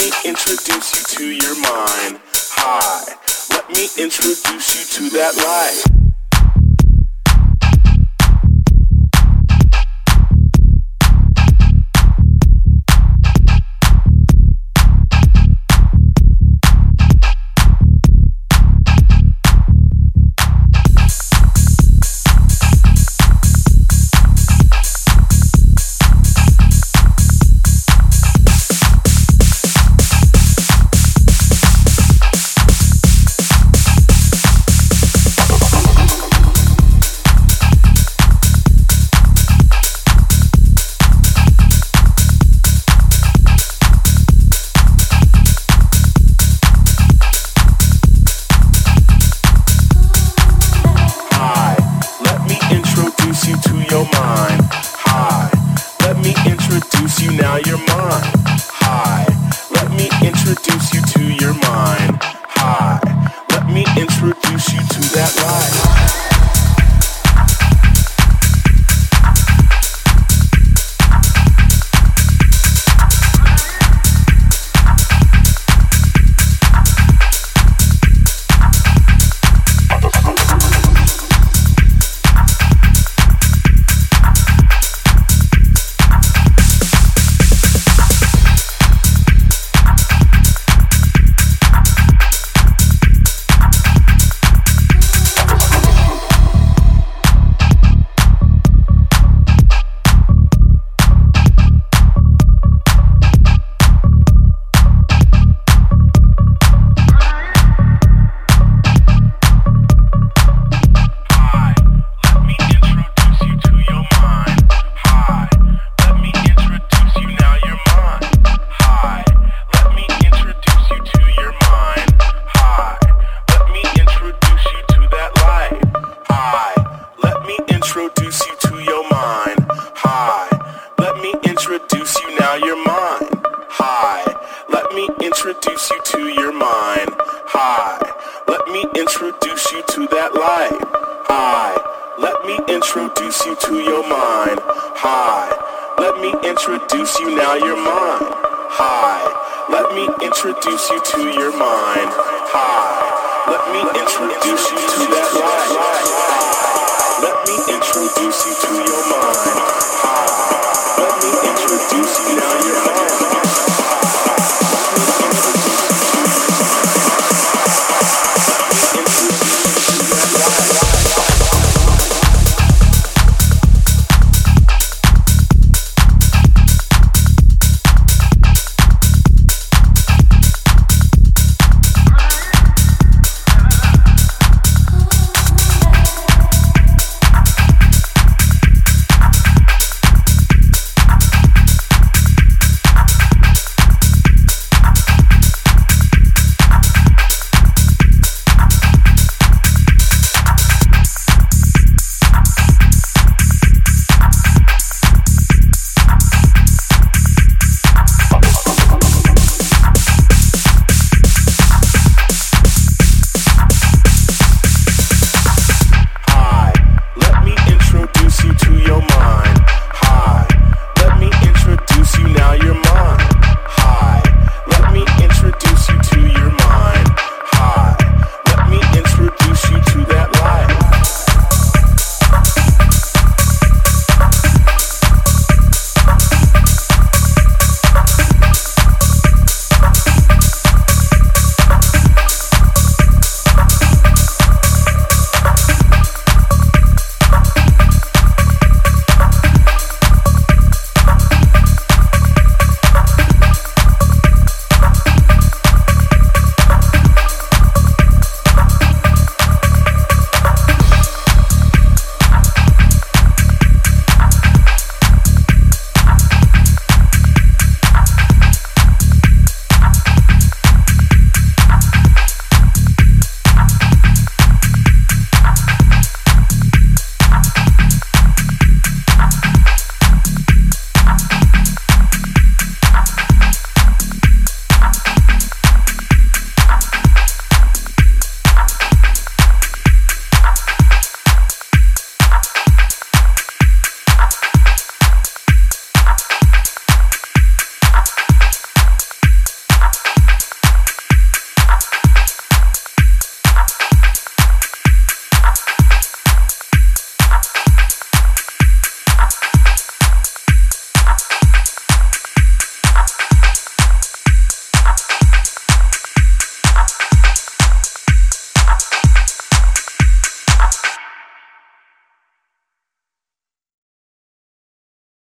me introduce you to your mind. Hi, let me introduce you to that light. you to your mind.